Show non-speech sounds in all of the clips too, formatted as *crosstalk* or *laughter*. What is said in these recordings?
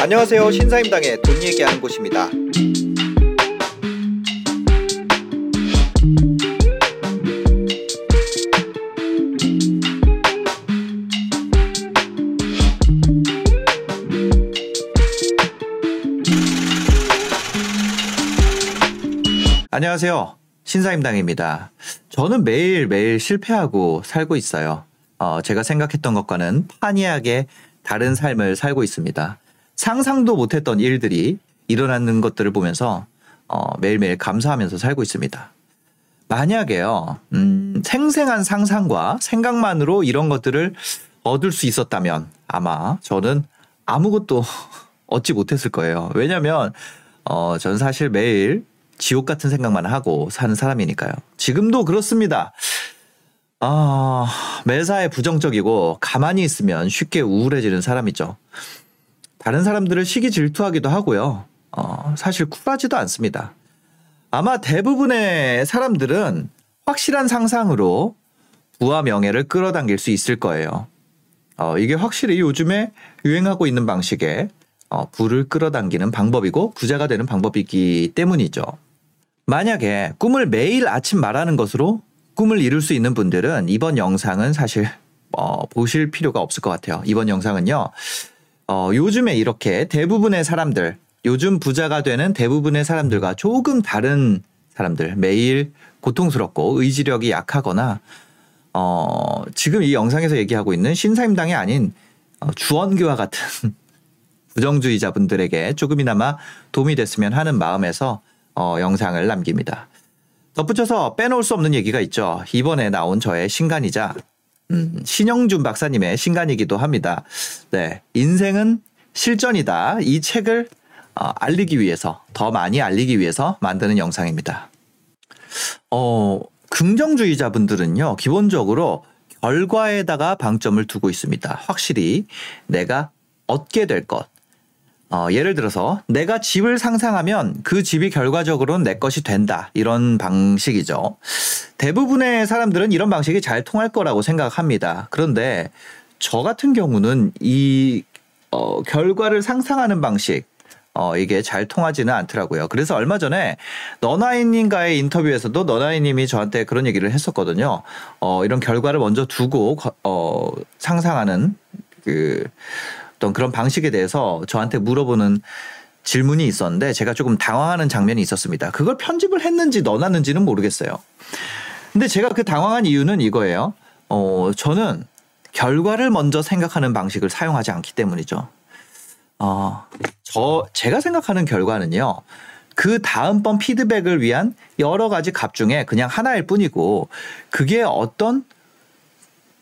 안녕하세요. 신사임당의 돈 얘기하는 곳입니다. 안녕하세요. 신사임당입니다. 저는 매일매일 실패하고 살고 있어요. 어, 제가 생각했던 것과는 판이하게 다른 삶을 살고 있습니다. 상상도 못했던 일들이 일어나는 것들을 보면서 어, 매일매일 감사하면서 살고 있습니다. 만약에요, 음, 생생한 상상과 생각만으로 이런 것들을 얻을 수 있었다면 아마 저는 아무것도 *laughs* 얻지 못했을 거예요. 왜냐면, 어, 전 사실 매일 지옥 같은 생각만 하고 사는 사람이니까요. 지금도 그렇습니다. 아, 매사에 부정적이고 가만히 있으면 쉽게 우울해지는 사람이죠. 다른 사람들을 시기 질투하기도 하고요. 어, 사실 쿨하지도 않습니다. 아마 대부분의 사람들은 확실한 상상으로 부와 명예를 끌어당길 수 있을 거예요. 어, 이게 확실히 요즘에 유행하고 있는 방식의 어, 부를 끌어당기는 방법이고 부자가 되는 방법이기 때문이죠. 만약에 꿈을 매일 아침 말하는 것으로 꿈을 이룰 수 있는 분들은 이번 영상은 사실 어, 보실 필요가 없을 것 같아요. 이번 영상은요. 어, 요즘에 이렇게 대부분의 사람들, 요즘 부자가 되는 대부분의 사람들과 조금 다른 사람들, 매일 고통스럽고 의지력이 약하거나, 어, 지금 이 영상에서 얘기하고 있는 신사임당이 아닌 어, 주원교와 같은 *laughs* 부정주의자분들에게 조금이나마 도움이 됐으면 하는 마음에서 어, 영상을 남깁니다. 덧붙여서 빼놓을 수 없는 얘기가 있죠. 이번에 나온 저의 신간이자 음, 신영준 박사님의 신간이기도 합니다. 네, 인생은 실전이다. 이 책을 어, 알리기 위해서 더 많이 알리기 위해서 만드는 영상입니다. 어, 긍정주의자분들은요, 기본적으로 결과에다가 방점을 두고 있습니다. 확실히 내가 얻게 될 것, 어, 예를 들어서 내가 집을 상상하면 그 집이 결과적으로는 내 것이 된다. 이런 방식이죠. 대부분의 사람들은 이런 방식이 잘 통할 거라고 생각합니다. 그런데 저 같은 경우는 이 어, 결과를 상상하는 방식, 어, 이게 잘 통하지는 않더라고요. 그래서 얼마 전에 너나이님과의 인터뷰에서도 너나이님이 저한테 그런 얘기를 했었거든요. 어, 이런 결과를 먼저 두고, 어, 상상하는 그, 어떤 그런 방식에 대해서 저한테 물어보는 질문이 있었는데 제가 조금 당황하는 장면이 있었습니다. 그걸 편집을 했는지 넣어놨는지는 모르겠어요. 근데 제가 그 당황한 이유는 이거예요. 어, 저는 결과를 먼저 생각하는 방식을 사용하지 않기 때문이죠. 어, 저, 제가 생각하는 결과는요. 그 다음번 피드백을 위한 여러 가지 값 중에 그냥 하나일 뿐이고 그게 어떤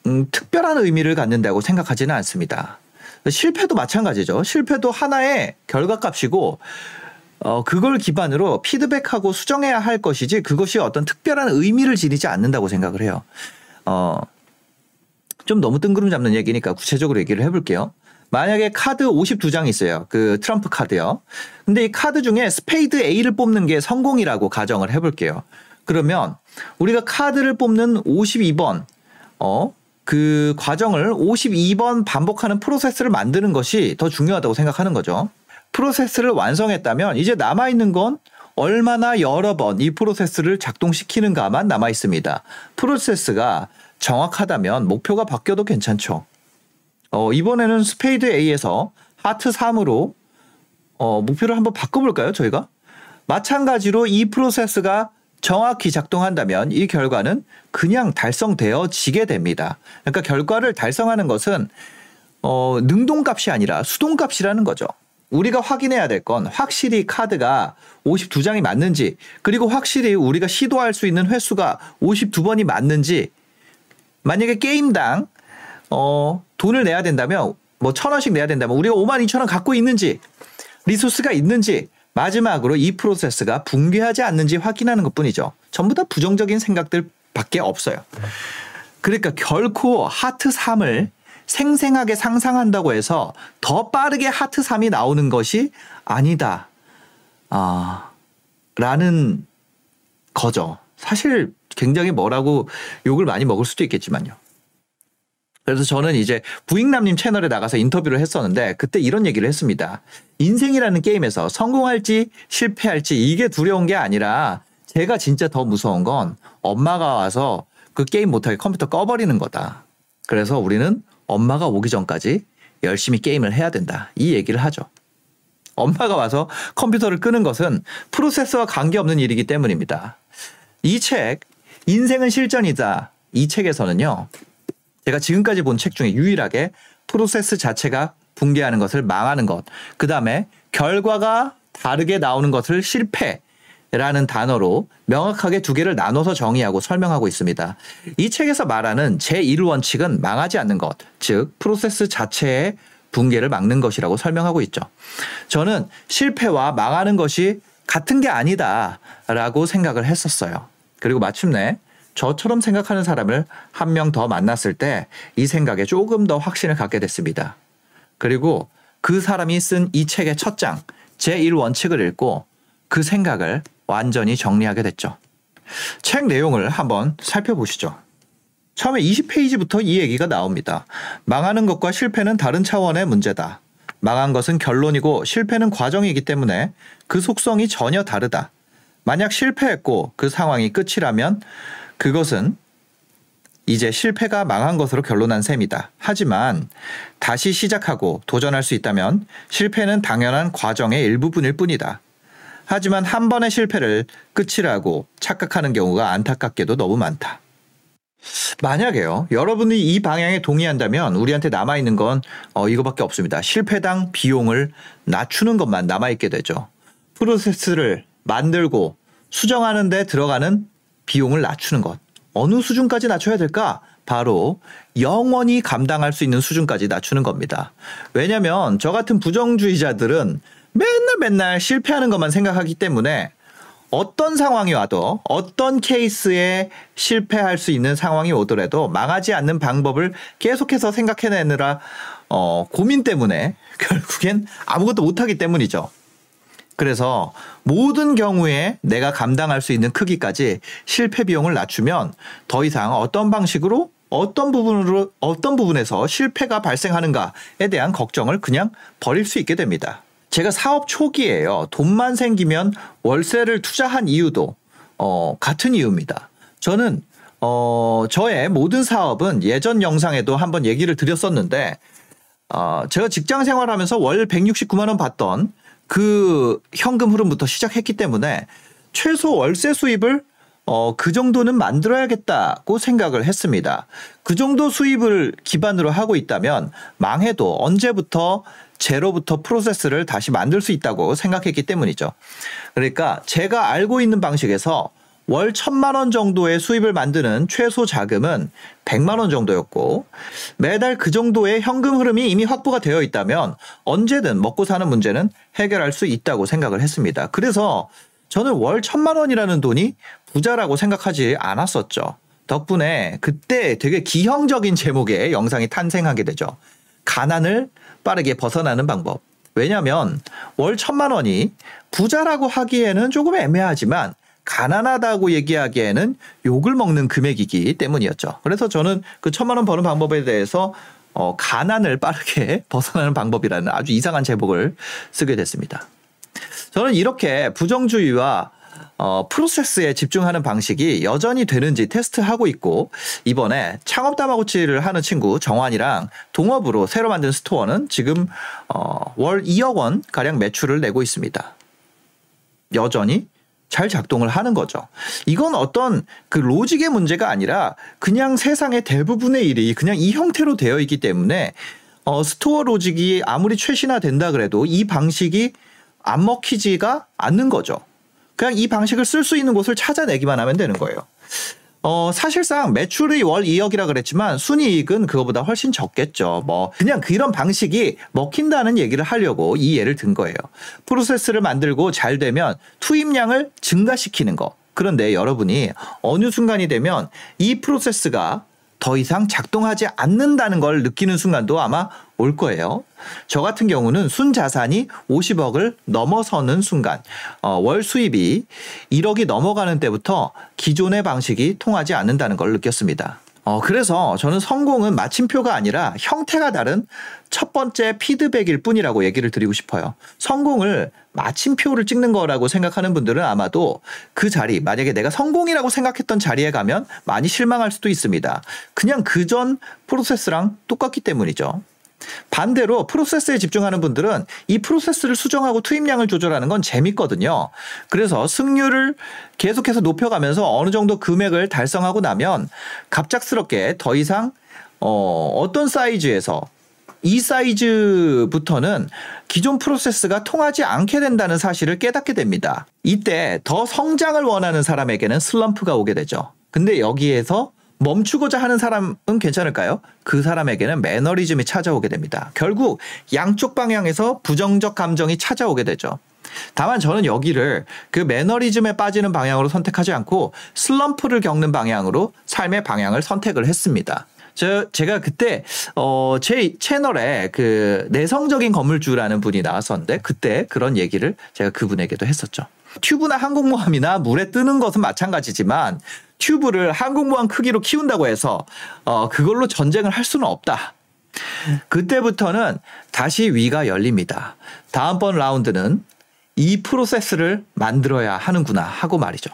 음, 특별한 의미를 갖는다고 생각하지는 않습니다. 실패도 마찬가지죠. 실패도 하나의 결과값이고 어, 그걸 기반으로 피드백하고 수정해야 할 것이지 그것이 어떤 특별한 의미를 지니지 않는다고 생각을 해요. 어, 좀 너무 뜬구름 잡는 얘기니까 구체적으로 얘기를 해볼게요. 만약에 카드 52장 있어요. 그 트럼프 카드요. 근데 이 카드 중에 스페이드 A를 뽑는 게 성공이라고 가정을 해볼게요. 그러면 우리가 카드를 뽑는 52번, 어, 그 과정을 52번 반복하는 프로세스를 만드는 것이 더 중요하다고 생각하는 거죠. 프로세스를 완성했다면 이제 남아있는 건 얼마나 여러 번 이 프로세스를 작동시키는가만 남아 있습니다. 프로세스가 정확하다면 목표가 바뀌어도 괜찮죠. 어, 이번에는 스페이드 A에서 하트 3으로 어, 목표를 한번 바꿔볼까요, 저희가? 마찬가지로 이 프로세스가 정확히 작동한다면 이 결과는 그냥 달성되어지게 됩니다. 그러니까 결과를 달성하는 것은 어, 능동값이 아니라 수동값이라는 거죠. 우리가 확인해야 될 건 확실히 카드가 52장이 맞는지 그리고 확실히 우리가 시도할 수 있는 횟수가 52번이 맞는지 만약에 게임당 어, 돈을 내야 된다면 뭐 천 원씩 내야 된다면 우리가 5만 2천 원 갖고 있는지 리소스가 있는지 마지막으로 이 프로세스가 붕괴하지 않는지 확인하는 것 뿐이죠. 전부 다 부정적인 생각들 밖에 없어요. 그러니까 결코 하트 3을 생생하게 상상한다고 해서 더 빠르게 하트 3이 나오는 것이 아니다. 아, 라는 거죠. 사실 굉장히 뭐라고 욕을 많이 먹을 수도 있겠지만요. 그래서 저는 이제 부익남님 채널에 나가서 인터뷰를 했었는데 그때 이런 얘기를 했습니다. 인생이라는 게임에서 성공할지 실패할지 이게 두려운 게 아니라 제가 진짜 더 무서운 건 엄마가 와서 그 게임 못하게 컴퓨터 꺼버리는 거다. 그래서 우리는 엄마가 오기 전까지 열심히 게임을 해야 된다. 이 얘기를 하죠. 엄마가 와서 컴퓨터를 끄는 것은 프로세서와 관계없는 일이기 때문입니다. 이 책, 인생은 실전이다. 이 책에서는요, 제가 지금까지 본 책 중에 유일하게 프로세스 자체가 붕괴하는 것을 망하는 것, 그 다음에 결과가 다르게 나오는 것을 실패, 라는 단어로 명확하게 두 개를 나눠서 정의하고 설명하고 있습니다. 이 책에서 말하는 제1원칙은 망하지 않는 것, 즉, 프로세스 자체의 붕괴를 막는 것이라고 설명하고 있죠. 저는 실패와 망하는 것이 같은 게 아니다라고 생각을 했었어요. 그리고 마침내 저처럼 생각하는 사람을 한 명 더 만났을 때 이 생각에 조금 더 확신을 갖게 됐습니다. 그리고 그 사람이 쓴 이 책의 첫 장, 제1원칙을 읽고 그 생각을 완전히 정리하게 됐죠. 책 내용을 한번 살펴보시죠. 처음에 20페이지부터 이 얘기가 나옵니다. 망하는 것과 실패는 다른 차원의 문제다. 망한 것은 결론이고 실패는 과정이기 때문에 그 속성이 전혀 다르다. 만약 실패했고 그 상황이 끝이라면 그것은 이제 실패가 망한 것으로 결론난 셈이다. 하지만 다시 시작하고 도전할 수 있다면 실패는 당연한 과정의 일부분일 뿐이다. 하지만 한 번의 실패를 끝이라고 착각하는 경우가 안타깝게도 너무 많다. 만약에요, 여러분이 이 방향에 동의한다면 우리한테 남아있는 건 어, 이거밖에 없습니다. 실패당 비용을 낮추는 것만 남아있게 되죠. 프로세스를 만들고 수정하는데 들어가는 비용을 낮추는 것. 어느 수준까지 낮춰야 될까? 바로 영원히 감당할 수 있는 수준까지 낮추는 겁니다. 왜냐면 저 같은 부정주의자들은 맨날 맨날 실패하는 것만 생각하기 때문에 어떤 상황이 와도 어떤 케이스에 실패할 수 있는 상황이 오더라도 망하지 않는 방법을 계속해서 생각해내느라 어, 고민 때문에 *laughs* 결국엔 아무것도 못하기 때문이죠. 그래서 모든 경우에 내가 감당할 수 있는 크기까지 실패 비용을 낮추면 더 이상 어떤 방식으로 어떤 부분으로 어떤 부분에서 실패가 발생하는가에 대한 걱정을 그냥 버릴 수 있게 됩니다. 제가 사업 초기에요. 돈만 생기면 월세를 투자한 이유도 어, 같은 이유입니다. 저는 어, 저의 모든 사업은 예전 영상에도 한번 얘기를 드렸었는데 어, 제가 직장 생활하면서 월 169만 원 받던 그 현금 흐름부터 시작했기 때문에 최소 월세 수입을 어, 그 정도는 만들어야겠다고 생각을 했습니다. 그 정도 수입을 기반으로 하고 있다면 망해도 언제부터 제로부터 프로세스를 다시 만들 수 있다고 생각했기 때문이죠. 그러니까 제가 알고 있는 방식에서 월 천만 원 정도의 수입을 만드는 최소 자금은 100만 원 정도였고 매달 그 정도의 현금 흐름이 이미 확보가 되어 있다면 언제든 먹고 사는 문제는 해결할 수 있다고 생각을 했습니다. 그래서 저는 월 천만 원이라는 돈이 부자라고 생각하지 않았었죠. 덕분에 그때 되게 기형적인 제목의 영상이 탄생하게 되죠. 가난을 빠르게 벗어나는 방법. 왜냐하면 월 천만 원이 부자라고 하기에는 조금 애매하지만 가난하다고 얘기하기에는 욕을 먹는 금액이기 때문이었죠. 그래서 저는 그 천만 원 버는 방법에 대해서 어, 가난을 빠르게 *laughs* 벗어나는 방법이라는 아주 이상한 제목을 쓰게 됐습니다. 저는 이렇게 부정주의와 어, 프로세스에 집중하는 방식이 여전히 되는지 테스트하고 있고 이번에 창업 다마고치를 하는 친구 정환이랑 동업으로 새로 만든 store는 지금 어, 월 2억 원 가량 매출을 내고 있습니다. 여전히 잘 작동을 하는 거죠. 이건 어떤 그 logic의 문제가 아니라 그냥 세상의 대부분의 일이 그냥 이 형태로 되어 있기 때문에 어, store logic이 아무리 최신화된다 그래도 이 방식이 안 먹히지가 않는 거죠. 그냥 이 방식을 쓸 수 있는 곳을 찾아내기만 하면 되는 거예요. 어, 사실상 매출이 월 2억이라 그랬지만 순이익은 그거보다 훨씬 적겠죠. 뭐, 그냥 그런 방식이 먹힌다는 얘기를 하려고 이 예를 든 거예요. 프로세스를 만들고 잘 되면 투입량을 증가시키는 거. 그런데 여러분이 어느 순간이 되면 이 프로세스가 더 이상 작동하지 않는다는 걸 느끼는 순간도 아마 올 거예요. 저 같은 경우는 순 자산이 50억을 넘어서는 순간 어, 월 수입이 1억이 넘어가는 때부터 기존의 방식이 통하지 않는다는 걸 느꼈습니다. 어, 그래서 저는 성공은 마침표가 아니라 형태가 다른 첫 번째 피드백일 뿐이라고 얘기를 드리고 싶어요. 성공을 마침표를 찍는 거라고 생각하는 분들은 아마도 그 자리, 만약에 내가 성공이라고 생각했던 자리에 가면 많이 실망할 수도 있습니다. 그냥 그 전 프로세스랑 똑같기 때문이죠. 반대로 프로세스에 집중하는 분들은 이 프로세스를 수정하고 투입량을 조절하는 건 재밌거든요. 그래서 승률을 계속해서 높여가면서 어느 정도 금액을 달성하고 나면 갑작스럽게 더 이상 어, 어떤 사이즈에서 이 사이즈부터는 기존 프로세스가 통하지 않게 된다는 사실을 깨닫게 됩니다. 이때 더 성장을 원하는 사람에게는 슬럼프가 오게 되죠. 근데 여기에서 멈추고자 하는 사람은 괜찮을까요? 그 사람에게는 매너리즘이 찾아오게 됩니다. 결국 양쪽 방향에서 부정적 감정이 찾아오게 되죠. 다만 저는 여기를 그 매너리즘에 빠지는 방향으로 선택하지 않고 슬럼프를 겪는 방향으로 삶의 방향을 선택을 했습니다. 저 제가 그때 어 제 채널에 그 내성적인 건물주라는 분이 나왔었는데 그때 그런 얘기를 제가 그분에게도 했었죠. 튜브나 항공모함이나 물에 뜨는 것은 마찬가지지만 튜브를 항공모함 크기로 키운다고 해서 어 그걸로 전쟁을 할 수는 없다. 그때부터는 다시 위가 열립니다. 다음번 라운드는 이 프로세스를 만들어야 하는구나 하고 말이죠.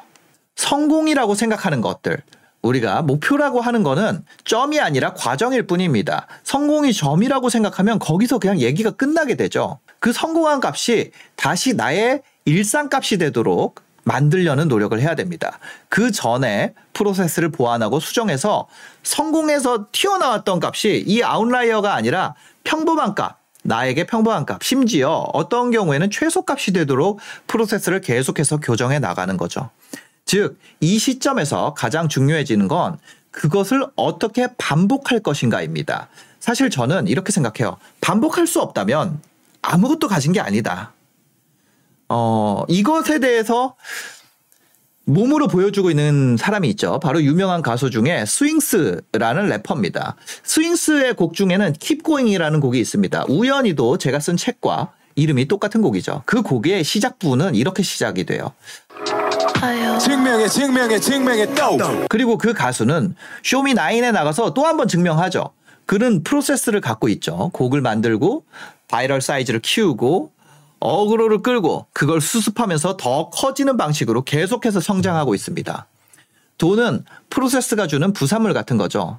성공이라고 생각하는 것들, 우리가 목표라고 하는 거는 점이 아니라 과정일 뿐입니다. 성공이 점이라고 생각하면 거기서 그냥 얘기가 끝나게 되죠. 그 성공한 값이 다시 나의 일상 값이 되도록 만들려는 노력을 해야 됩니다. 그 전에 프로세스를 보완하고 수정해서 성공해서 튀어나왔던 값이 이 아웃라이어가 아니라 평범한 값, 나에게 평범한 값, 심지어 어떤 경우에는 최소값이 되도록 프로세스를 계속해서 교정해 나가는 거죠. 즉, 이 시점에서 가장 중요해지는 건 그것을 어떻게 반복할 것인가입니다. 사실 저는 이렇게 생각해요. 반복할 수 없다면 아무것도 가진 게 아니다. 어, 이것에 대해서 몸으로 보여주고 있는 사람이 있죠. 바로 유명한 가수 중에 스윙스라는 래퍼입니다. 스윙스의 곡 중에는 Keep Going이라는 곡이 있습니다. 우연히도 제가 쓴 책과 이름이 똑같은 곡이죠. 그 곡의 시작 부는 이렇게 시작이 돼요. 증명해 증명해 증명해 또 그리고 그 가수는 쇼미 나인에 나가서 또 한 번 증명하죠. 그는 프로세스를 갖고 있죠. 곡을 만들고 바이럴 사이즈를 키우고 어그로를 끌고 그걸 수습하면서 더 커지는 방식으로 계속해서 성장하고 있습니다. 돈은 프로세스가 주는 부산물 같은 거죠.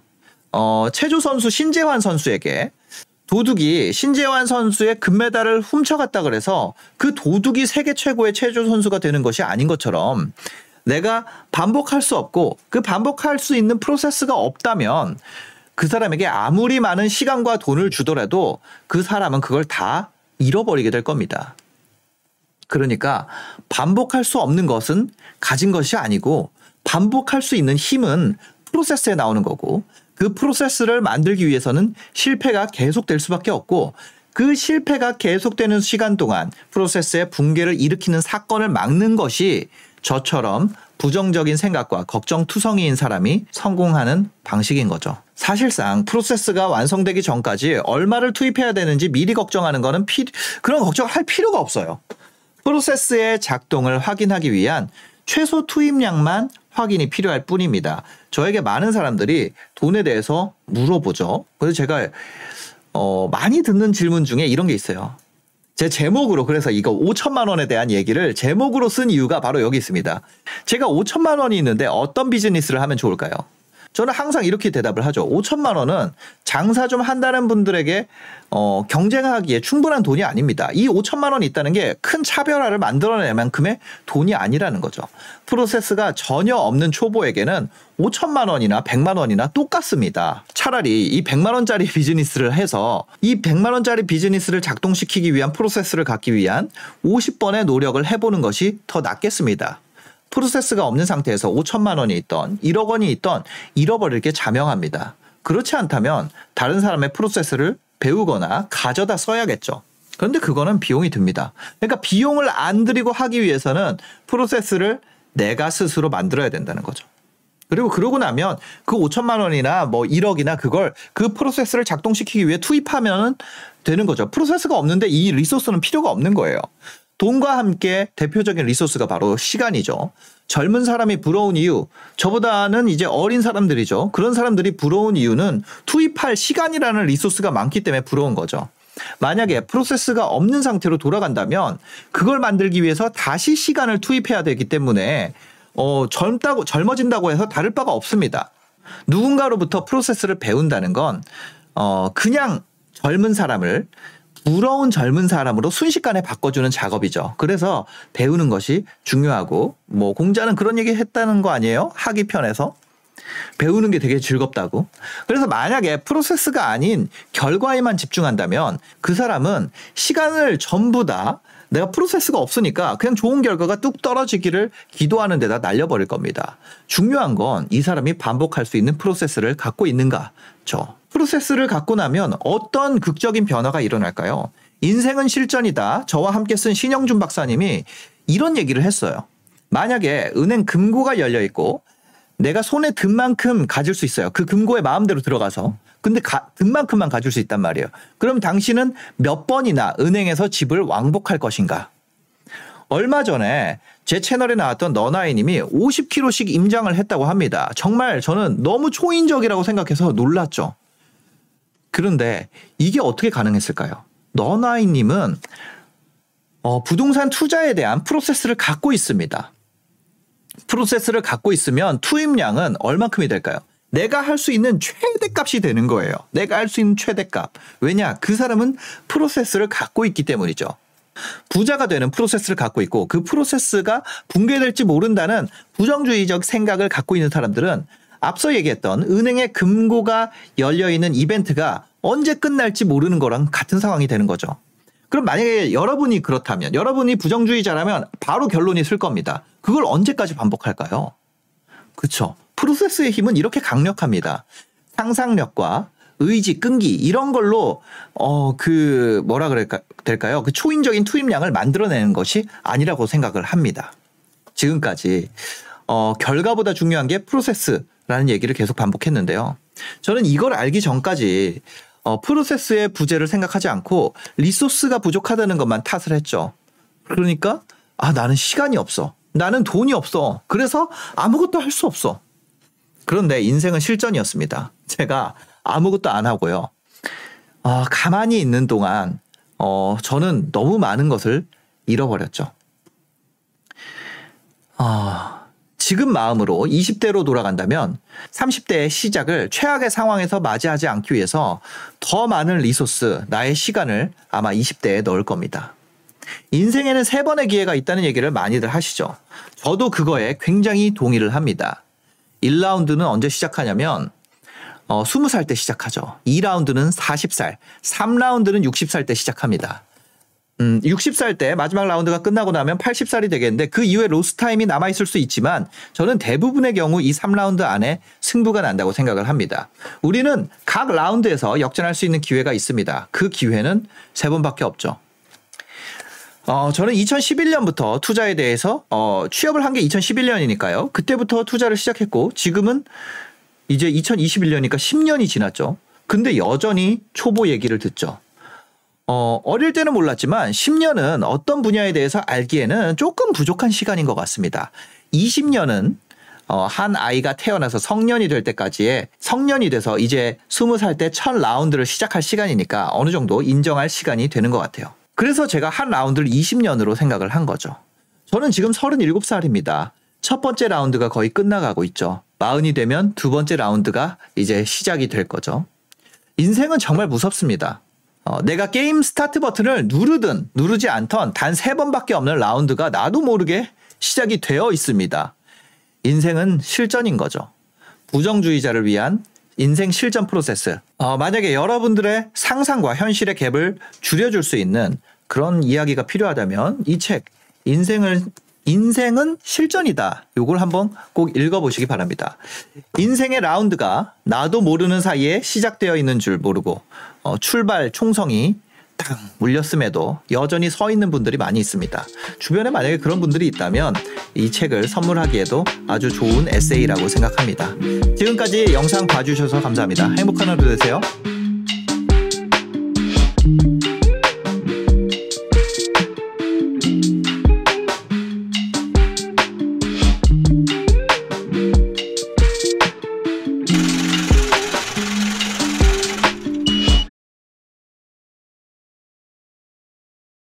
어, 체조 선수 신재환 선수에게 도둑이 신재환 선수의 금메달을 훔쳐갔다 그래서 그 도둑이 세계 최고의 체조 선수가 되는 것이 아닌 것처럼 내가 반복할 수 없고 그 반복할 수 있는 프로세스가 없다면 그 사람에게 아무리 많은 시간과 돈을 주더라도 그 사람은 그걸 다 잃어버리게 될 겁니다. 그러니까 반복할 수 없는 것은 가진 것이 아니고 반복할 수 있는 힘은 프로세스에 나오는 거고 그 프로세스를 만들기 위해서는 실패가 계속될 수밖에 없고 그 실패가 계속되는 시간 동안 프로세스의 붕괴를 일으키는 사건을 막는 것이 저처럼 부정적인 생각과 걱정투성이인 사람이 성공하는 방식인 거죠. 사실상 프로세스가 완성되기 전까지 얼마를 투입해야 되는지 미리 걱정하는 거는 피, 그런 걱정을 할 필요가 없어요. 프로세스의 작동을 확인하기 위한 최소 투입량만 확인이 필요할 뿐입니다. 저에게 많은 사람들이 돈에 대해서 물어보죠. 그래서 제가 어, 많이 듣는 질문 중에 이런 게 있어요. 제 제목으로 그래서 이거 5천만 원에 대한 얘기를 제목으로 쓴 이유가 바로 여기 있습니다. 제가 5천만 원이 있는데 어떤 비즈니스를 하면 좋을까요? 저는 항상 이렇게 대답을 하죠. 5천만 원은 장사 좀 한다는 분들에게 어, 경쟁하기에 충분한 돈이 아닙니다. 이 5천만 원이 있다는 게 큰 차별화를 만들어낼 만큼의 돈이 아니라는 거죠. 프로세스가 전혀 없는 초보에게는 5천만 원이나 100만 원이나 똑같습니다. 차라리 이 100만 원짜리 *laughs* 비즈니스를 해서 이 100만 원짜리 비즈니스를 작동시키기 위한 프로세스를 갖기 위한 50번의 노력을 해보는 것이 더 낫겠습니다. 프로세스가 없는 상태에서 5천만 원이 있던 1억 원이 있던 잃어버릴 게 자명합니다. 그렇지 않다면 다른 사람의 프로세스를 배우거나 가져다 써야겠죠. 그런데 그거는 비용이 듭니다. 그러니까 비용을 안 들이고 하기 위해서는 프로세스를 내가 스스로 만들어야 된다는 거죠. 그리고 그러고 나면 그 5천만 원이나 뭐 1억이나 그걸 그 프로세스를 작동시키기 위해 투입하면 되는 거죠. 프로세스가 없는데 이 리소스는 필요가 없는 거예요. 돈과 함께 대표적인 리소스가 바로 시간이죠. 젊은 사람이 부러운 이유, 저보다는 이제 어린 사람들이죠. 그런 사람들이 부러운 이유는 투입할 시간이라는 리소스가 많기 때문에 부러운 거죠. 만약에 프로세스가 없는 상태로 돌아간다면 그걸 만들기 위해서 다시 시간을 투입해야 되기 때문에 어, 젊다고 젊어진다고 해서 다를 바가 없습니다. 누군가로부터 프로세스를 배운다는 건 어, 그냥 젊은 사람을 부러운 젊은 사람으로 순식간에 바꿔주는 작업이죠. 그래서 배우는 것이 중요하고 뭐 공자는 그런 얘기 했다는 거 아니에요? 학위 편에서 배우는 게 되게 즐겁다고. 그래서 만약에 프로세스가 아닌 결과에만 집중한다면 그 사람은 시간을 전부 다 내가 프로세스가 없으니까 그냥 좋은 결과가 뚝 떨어지기를 기도하는 데다 날려버릴 겁니다. 중요한 건 이 사람이 반복할 수 있는 프로세스를 갖고 있는가. 죠. 프로세스를 갖고 나면 어떤 극적인 변화가 일어날까요? 인생은 실전이다. 저와 함께 쓴 신영준 박사님이 이런 얘기를 했어요. 만약에 은행 금고가 열려 있고 내가 손에 든 만큼 가질 수 있어요. 그 금고에 마음대로 들어가서. 근데 가, 든 만큼만 가질 수 있단 말이에요. 그럼 당신은 몇 번이나 은행에서 집을 왕복할 것인가? 얼마 전에 제 채널에 나왔던 너나이님이 50kg씩 임장을 했다고 합니다. 정말 저는 너무 초인적이라고 생각해서 놀랐죠. 그런데 이게 어떻게 가능했을까요? 너나이님은 어, 부동산 투자에 대한 프로세스를 갖고 있습니다. 프로세스를 갖고 있으면 투입량은 얼마큼이 될까요? 내가 할 수 있는 최대값이 되는 거예요. 내가 할 수 있는 최대값. 왜냐? 그 사람은 프로세스를 갖고 있기 때문이죠. 부자가 되는 프로세스를 갖고 있고 그 프로세스가 붕괴될지 모른다는 부정주의적 생각을 갖고 있는 사람들은 앞서 얘기했던 은행의 금고가 열려 있는 이벤트가 언제 끝날지 모르는 거랑 같은 상황이 되는 거죠. 그럼 만약에 여러분이 그렇다면 여러분이 부정주의자라면 바로 결론이 쓸 겁니다. 그걸 언제까지 반복할까요? 그렇죠. 프로세스의 힘은 이렇게 강력합니다. 상상력과 의지, 끈기 이런 걸로 어 그 뭐라 그럴까 될까요? 그 초인적인 투입량을 만들어내는 것이 아니라고 생각을 합니다. 지금까지 어 결과보다 중요한 게 프로세스 라는 얘기를 계속 반복했는데요. 저는 이걸 알기 전까지 어, 프로세스의 부재를 생각하지 않고 리소스가 부족하다는 것만 탓을 했죠. 그러니까 아 나는 시간이 없어. 나는 돈이 없어. 그래서 아무것도 할 수 없어. 그런데 인생은 실전이었습니다. 제가 아무것도 안 하고요. 어, 가만히 있는 동안 어, 저는 너무 많은 것을 잃어버렸죠. 어, 지금 마음으로 20대로 돌아간다면 30대의 시작을 최악의 상황에서 맞이하지 않기 위해서 더 많은 리소스, 나의 시간을 아마 20대에 넣을 겁니다. 인생에는 세 번의 기회가 있다는 얘기를 많이들 하시죠. 저도 그거에 굉장히 동의를 합니다. 1라운드는 언제 시작하냐면 어, 20살 때 시작하죠. 2라운드는 40살, 3라운드는 60살 때 시작합니다. 음, 60살 때 마지막 라운드가 끝나고 나면 80살이 되겠는데 그 이후에 로스 타임이 남아 있을 수 있지만 저는 대부분의 경우 이 3라운드 안에 승부가 난다고 생각을 합니다. 우리는 각 라운드에서 역전할 수 있는 기회가 있습니다. 그 기회는 세 번밖에 없죠. 어, 저는 2011년부터 투자에 대해서 어, 취업을 한 게 2011년이니까요. 그때부터 투자를 시작했고 지금은 이제 2021년이니까 10년이 지났죠. 근데 여전히 초보 얘기를 듣죠. 어, 어릴 때는 몰랐지만 10년은 어떤 분야에 대해서 알기에는 조금 부족한 시간인 것 같습니다. 20년은 어, 한 아이가 태어나서 성년이 될 때까지의 성년이 돼서 이제 20살 때 첫 라운드를 시작할 시간이니까 어느 정도 인정할 시간이 되는 것 같아요. 그래서 제가 한 라운드를 20년으로 생각을 한 거죠. 저는 지금 37살입니다. 첫 번째 라운드가 거의 끝나가고 있죠. 마흔이 되면 두 번째 라운드가 이제 시작이 될 거죠. 인생은 정말 무섭습니다. 어, 내가 게임 스타트 버튼을 누르든 누르지 않던 단 세 번밖에 없는 라운드가 나도 모르게 시작이 되어 있습니다. 인생은 실전인 거죠. 부정주의자를 위한 인생 실전 프로세스. 어, 만약에 여러분들의 상상과 현실의 갭을 줄여줄 수 있는 그런 이야기가 필요하다면 이 책, 인생을 인생은 실전이다. 요걸 한번 꼭 읽어보시기 바랍니다. 인생의 라운드가 나도 모르는 사이에 시작되어 있는 줄 모르고 어, 출발 총성이 딱 물렸음에도 여전히 서 있는 분들이 많이 있습니다. 주변에 만약에 그런 분들이 있다면 이 책을 선물하기에도 아주 좋은 에세이라고 생각합니다. 지금까지 영상 봐주셔서 감사합니다. 행복한 하루 되세요.